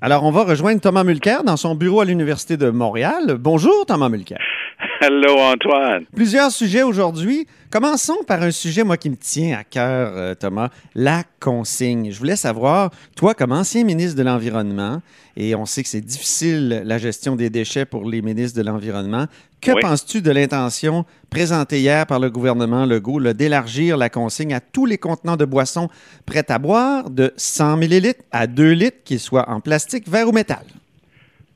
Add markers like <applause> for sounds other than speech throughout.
Alors, on va rejoindre Thomas Mulcair dans son bureau à l'Université de Montréal. Bonjour, Thomas Mulcair. <laughs> Hello, Antoine. Plusieurs sujets aujourd'hui. Commençons par un sujet, moi, qui me tient à cœur, euh, Thomas, la consigne. Je voulais savoir, toi, comme ancien ministre de l'Environnement, et on sait que c'est difficile la gestion des déchets pour les ministres de l'Environnement, que penses-tu de l'intention présentée hier par le gouvernement Legault d'élargir la consigne à tous les contenants de boissons prêts à boire de 100 ml à 2 litres, qu'ils soient en plastique, verre ou métal?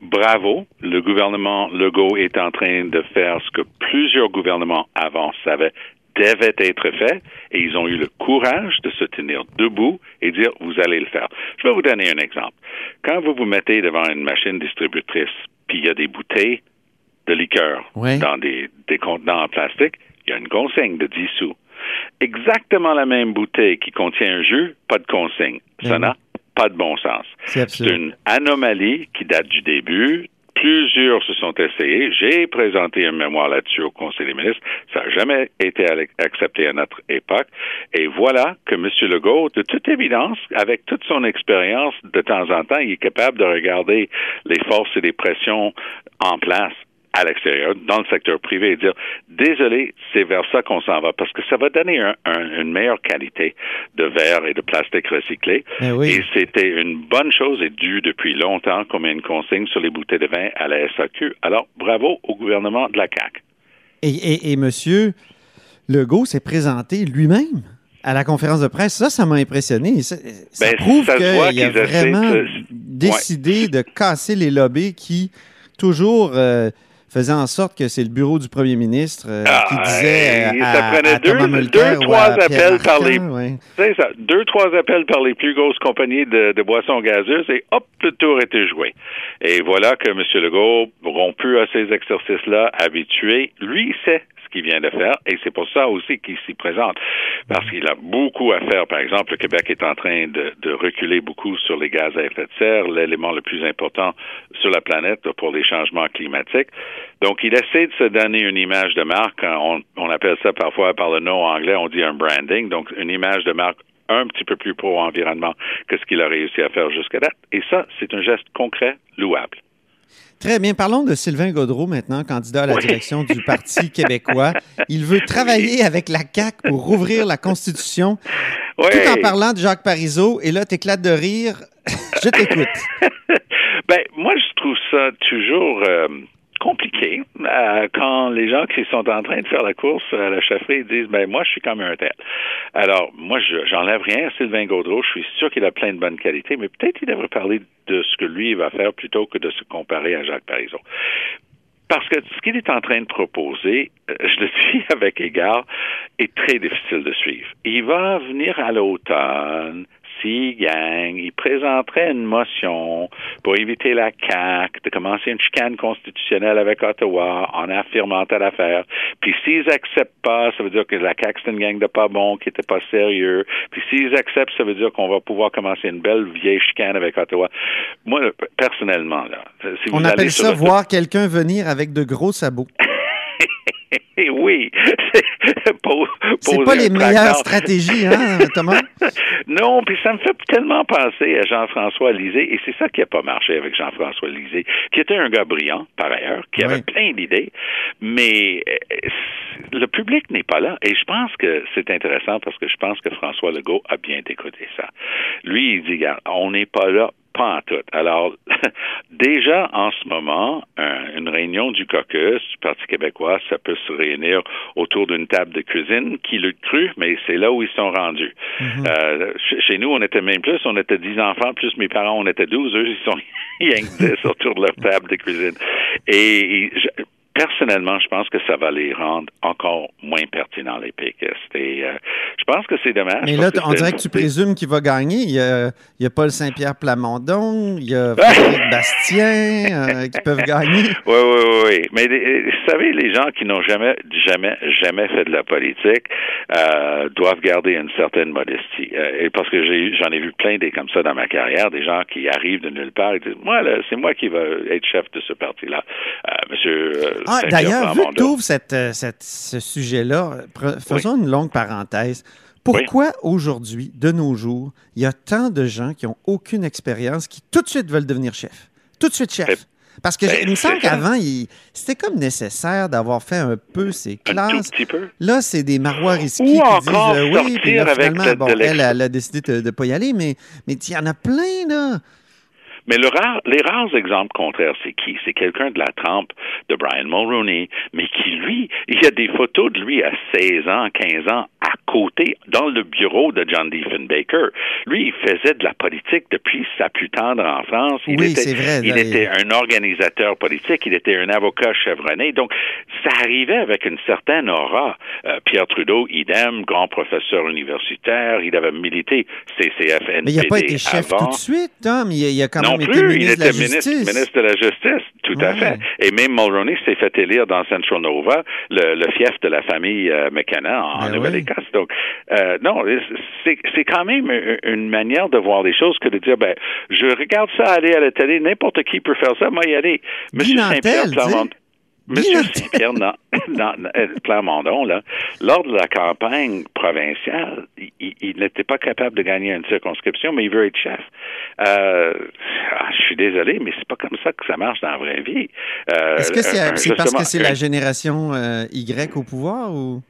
Bravo, le gouvernement Legault est en train de faire ce que plusieurs gouvernements avant savaient devait être fait et ils ont eu le courage de se tenir debout et dire vous allez le faire. Je vais vous donner un exemple. Quand vous vous mettez devant une machine distributrice, puis il y a des bouteilles de liqueur dans des, des contenants en plastique, il y a une consigne de 10 sous. Exactement la même bouteille qui contient un jus, pas de consigne. Ça n'a pas de bon sens. C'est une anomalie qui date du début. Plusieurs se sont essayés. J'ai présenté un mémoire là-dessus au Conseil des ministres. Ça n'a jamais été accepté à notre époque. Et voilà que M. Legault, de toute évidence, avec toute son expérience, de temps en temps, il est capable de regarder les forces et les pressions en place à l'extérieur, dans le secteur privé, et dire désolé, c'est vers ça qu'on s'en va, parce que ça va donner une meilleure qualité de verre et de plastique recyclé. Eh et c'était une bonne chose et due depuis longtemps comme une consigne sur les bouteilles de vin à la SAQ. Alors, bravo au gouvernement de la CAQ. Et, et, et M. Legault s'est présenté lui-même à la conférence de presse. Ça, ça m'a impressionné. Ça, ben, prouve qu'il a vraiment décidé de casser les lobbies qui, toujours... Euh, faisait en sorte que c'est le bureau du premier ministre euh, qui ah, disait à, ça prenait deux, deux, trois appels par les c'est ça, deux trois appels par les plus grosses compagnies de, de, boissons gazeuses et hop le tour était joué. Et voilà que M. Legault rompu à ces exercices-là, habitué, lui sait qu'il vient de faire, et c'est pour ça aussi qu'il s'y présente, parce qu'il a beaucoup à faire. Par exemple, le Québec est en train de, de reculer beaucoup sur les gaz à effet de serre, l'élément le plus important sur la planète pour les changements climatiques. Donc, il essaie de se donner une image de marque. On, on appelle ça parfois par le nom anglais, on dit un branding, donc une image de marque un petit peu plus pro-environnement que ce qu'il a réussi à faire jusqu'à date. Et ça, c'est un geste concret, louable. Très bien. Parlons de Sylvain Gaudreau maintenant, candidat à la direction du Parti <laughs> québécois. Il veut travailler avec la CAQ pour rouvrir la Constitution, tout en parlant de Jacques Parizeau. Et là, t'éclates de rire. <laughs> je t'écoute. <laughs> ben, moi, je trouve ça toujours... Euh, compliqué euh, quand les gens qui sont en train de faire la course à la chefferie disent ben moi je suis comme un tel. Alors moi je j'enlève rien à Sylvain Gaudreau, je suis sûr qu'il a plein de bonnes qualités, mais peut-être il devrait parler de ce que lui va faire plutôt que de se comparer à Jacques Parizeau. Parce que ce qu'il est en train de proposer, euh, je le dis avec égard, est très difficile de suivre. Il va venir à l'automne, s'il gagne, il présenterait une motion pour éviter la CAQ de commencer une chicane constitutionnelle avec Ottawa en affirmant telle affaire. Puis s'ils acceptent pas, ça veut dire que la CAQ c'est une gang de pas bons qui était pas sérieux. Puis s'ils acceptent, ça veut dire qu'on va pouvoir commencer une belle vieille chicane avec Ottawa. Moi, personnellement, là, si vous On appelle ça voir quelqu'un venir avec de gros sabots. <laughs> <laughs> oui. C'est pas les meilleures stratégies, hein, <laughs> Thomas? non, puis ça me fait tellement penser à Jean-François Lisée, et c'est ça qui n'a pas marché avec Jean-François Lisée, qui était un gars brillant, par ailleurs, qui avait plein d'idées, mais euh, le public n'est pas là. Et je pense que c'est intéressant parce que je pense que François Legault a bien écouté ça. Lui, il dit, on n'est pas là pas en tout. Alors, <laughs> déjà en ce moment, une réunion du caucus du Parti québécois, ça peut se réunir autour d'une table de cuisine. Qui le cru, mais c'est là où ils sont rendus. Mhm. euh, chez nous, on était même plus, on était dix enfants, plus mes parents, on était douze. Eux, ils sont <laughs> rien que autour de leur table de cuisine. Et, personnellement, je pense que ça va les rendre encore moins pertinents, les péquistes. Et euh, je pense que c'est dommage. Mais là, on dirait que tu présumes qu'il va gagner. Il y a, il y a Paul Saint-Pierre Plamondon, il y a <laughs> Frédéric Bastien euh, qui peuvent gagner. <laughs> Oui, oui, oui. Mais vous savez, les gens qui n'ont jamais, jamais, jamais fait de la politique euh, doivent garder une certaine modestie. et parce que j'en ai, vu plein des comme ça dans ma carrière, des gens qui arrivent de nulle part et disent, moi, c'est moi qui vais être chef de ce parti-là. monsieur ah, D'ailleurs, vu que tu ouvres euh, ce sujet-là, faisons une longue parenthèse. Pourquoi aujourd'hui, de nos jours, il y a tant de gens qui n'ont aucune expérience, qui tout de suite veulent devenir chef? Tout de suite chef. Parce que Ben, il me semble qu'avant, c'était comme nécessaire d'avoir fait un peu ses Un classes. tout petit peu. Là, c'est des marois risqués Ou qui encore disent euh, oui, puis là, avec finalement, bon, elle a décidé de ne pas y aller, mais mais il y en a plein, là. Mais le rare, les rares exemples contraires, c'est qui? C'est quelqu'un de la trempe de Brian Mulroney, mais qui, lui, il y a des photos de lui à 16 ans, 15 ans, à côté, dans le bureau de John Diefenbaker. Lui, il faisait de la politique depuis sa plus tendre enfance. Il Oui, était, c'est vrai, Il était il- un organisateur politique, il était un avocat chevronné. Donc, ça arrivait avec une certaine aura. Euh, Pierre Trudeau, idem, grand professeur universitaire, il avait milité CCF-NPD Mais il n'a pas été chef avant. tout de suite, Tom. Il, a- il a quand même été plus, il était ministre, ministre de la Justice, tout à fait. Et même Mulroney s'est fait élire dans Central Nova, le, le fief de la famille euh, McKenna en Ben Nouvelle-Écosse. Donc, euh, non, c'est quand même une- manière de voir les choses que de dire, ben, je regarde ça aller à la télé, n'importe qui peut faire ça, moi y aller. Nantel, Saint-Pierre. Monsieur. Saint-Pierre Nan- euh, Plamondon, là, lors de la campagne provinciale, il, n'était pas capable de gagner une circonscription, mais il veut être chef. Euh, ah, je suis désolé, mais c'est pas comme ça que ça marche dans la vraie vie. Euh, Est-ce que c'est parce que c'est la génération euh, Y au pouvoir ou?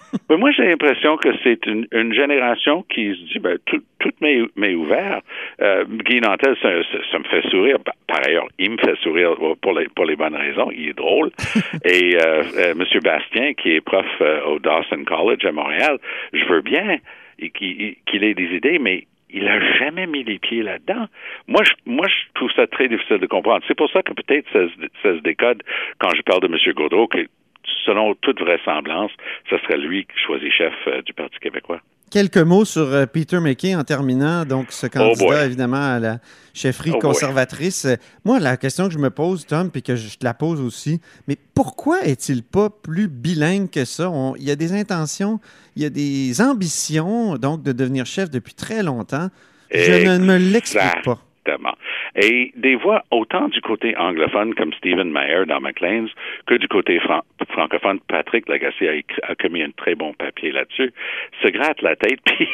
<laughs> Mais moi, j'ai l'impression que c'est une, une génération qui se dit, ben, tout, tout m'est ouvert. Euh, Guy Nantel, ça, ça- ça me fait sourire. Par- ailleurs, il me fait sourire pour les, pour les bonnes raisons. Il est drôle. <laughs> Et euh, euh, M. Bastien, qui est prof euh, au Dawson College à Montréal, je veux bien qu'il ait des idées, mais il n'a jamais mis les pieds là-dedans. Moi je, moi, je trouve ça très difficile de comprendre. C'est pour ça que peut-être ça, se- ça se décode quand je parle de M. Gaudreau, selon toute vraisemblance, ce serait lui qui choisit chef euh, du Parti québécois. Quelques mots sur euh, Peter McKay en terminant, donc ce candidat Oh boy. évidemment à la chefferie Oh conservatrice. Moi, la question que je me pose, Tom, puis que je te la pose aussi, mais pourquoi est-il pas plus bilingue que ça? On- il y a des intentions, il y a des ambitions, donc, de devenir chef depuis très longtemps. Je ne me l'explique pas. Exactement. Et des voix autant du côté anglophone comme Stephen Mayer dans McLean's que du côté fran- francophone, Patrick Lagacé a, écrit- a commis un très bon papier là-dessus, se gratte la tête, <laughs> puis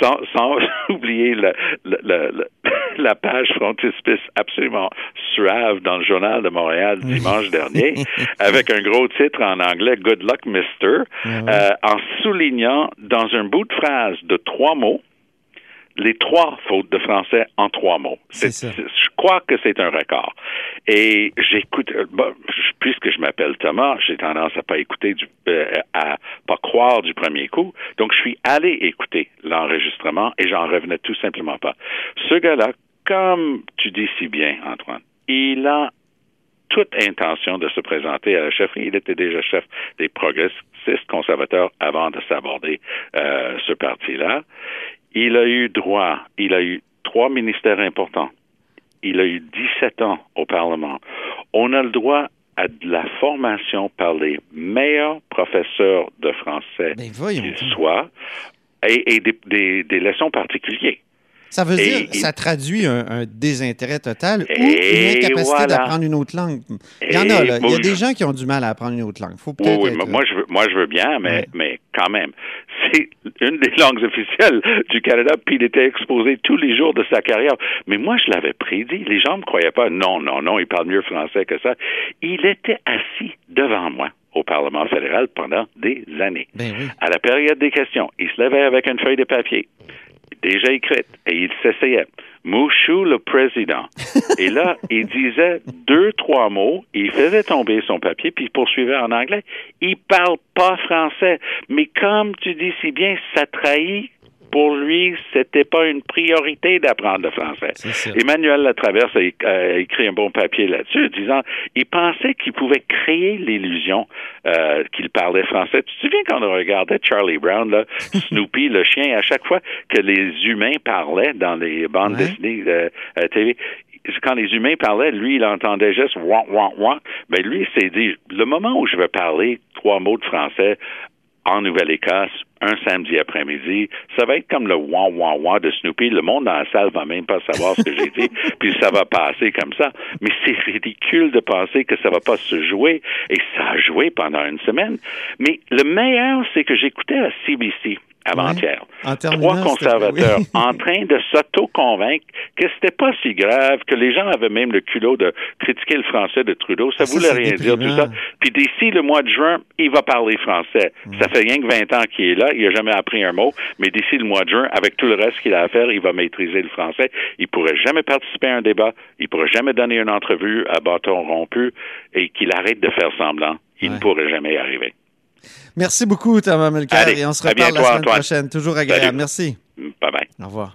sans, sans <laughs> oublier le- le- le- le- <laughs> la page frontispice absolument suave dans le journal de Montréal dimanche dernier, avec un gros titre en anglais, Good Luck Mister, Ah euh, en soulignant dans un bout de phrase de trois mots, les trois fautes de français en trois mots. C'est Je crois que c'est un record. Et j'écoute, euh, bon, puisque je m'appelle Thomas, j'ai tendance à pas écouter, du, euh, à pas croire du premier coup. Donc, je suis allé écouter l'enregistrement et j'en revenais tout simplement pas. Ce gars-là, comme tu dis si bien, Antoine, il a toute intention de se présenter à la chefferie. Il était déjà chef des progressistes conservateurs avant de s'aborder euh, ce parti-là. Il a eu droit, il a eu trois ministères importants. Il a eu 17 ans au Parlement. On a le droit à de la formation par les meilleurs professeurs de français qu'ils soient et, et des, des, des leçons particulières. Ça veut Et- dire, et- ça traduit un, un désintérêt total ou une incapacité voilà. d'apprendre une autre langue. Il y en a, là. Il y a des gens qui ont du mal à apprendre une autre langue. Faut Oui, oui, être, euh, moi, je veux, moi je veux bien, mais, Ouais. mais quand même, <laughs> c'est une des langues officielles du Canada, puis il était exposé tous les jours de sa carrière. Mais moi, je l'avais prédit. Les gens ne me croyaient pas. Non, non, non, il parle mieux français que ça. Il était assis devant moi au Parlement fédéral pendant des années. Ben oui. À la période des questions, il se levait avec une feuille de papier, déjà écrite, et il s'essayait. Mouchou le président. Et là, <laughs> il disait deux, trois mots, il faisait tomber son papier, puis il poursuivait en anglais. Il parle pas français. Mais comme tu dis si bien, ça trahit. Pour lui, c'était pas une priorité d'apprendre le français. Emmanuel Latraverse a, écrit un bon papier là-dessus, disant il pensait qu'il pouvait créer l'illusion euh, qu'il parlait français. Tu te souviens quand on regardait Charlie Brown, là, <laughs> Snoopy, le chien, à chaque fois que les humains parlaient dans les bandes Ouais. dessinées de euh, TV, quand les humains parlaient, lui, il entendait juste ouan, ouan, ouan. Ben, lui, il s'est dit, le moment où je vais parler trois mots de français en Nouvelle-Écosse, un samedi après-midi. Ça va être comme le wah wah wah de Snoopy. Le monde dans la salle va même pas savoir ce que j'ai dit, <laughs> puis ça va passer comme ça. Mais c'est ridicule de penser que ça va pas se jouer, et ça a joué pendant une semaine. Mais le meilleur, c'est que j'écoutais la CBC avant-hier. Trois conservateurs en train de s'auto-convaincre que c'était pas si grave, que les gens avaient même le culot de critiquer le français de Trudeau. Ça, voulait rien dire, tout ça. Puis d'ici le mois de juin, il va parler français. Ça fait rien que 20 ans qu'il est là. Il a jamais appris un mot. Mais d'ici le mois de juin, avec tout le reste qu'il a à faire, il va maîtriser le français. Il pourrait jamais participer à un débat. Il pourrait jamais donner une entrevue à bâton rompu et qu'il arrête de faire semblant. Il ne pourrait jamais y arriver. Merci beaucoup, Thomas Mulcair. Et on se reparle la semaine prochaine. Toujours agréable. Merci. Bye bye. Au revoir.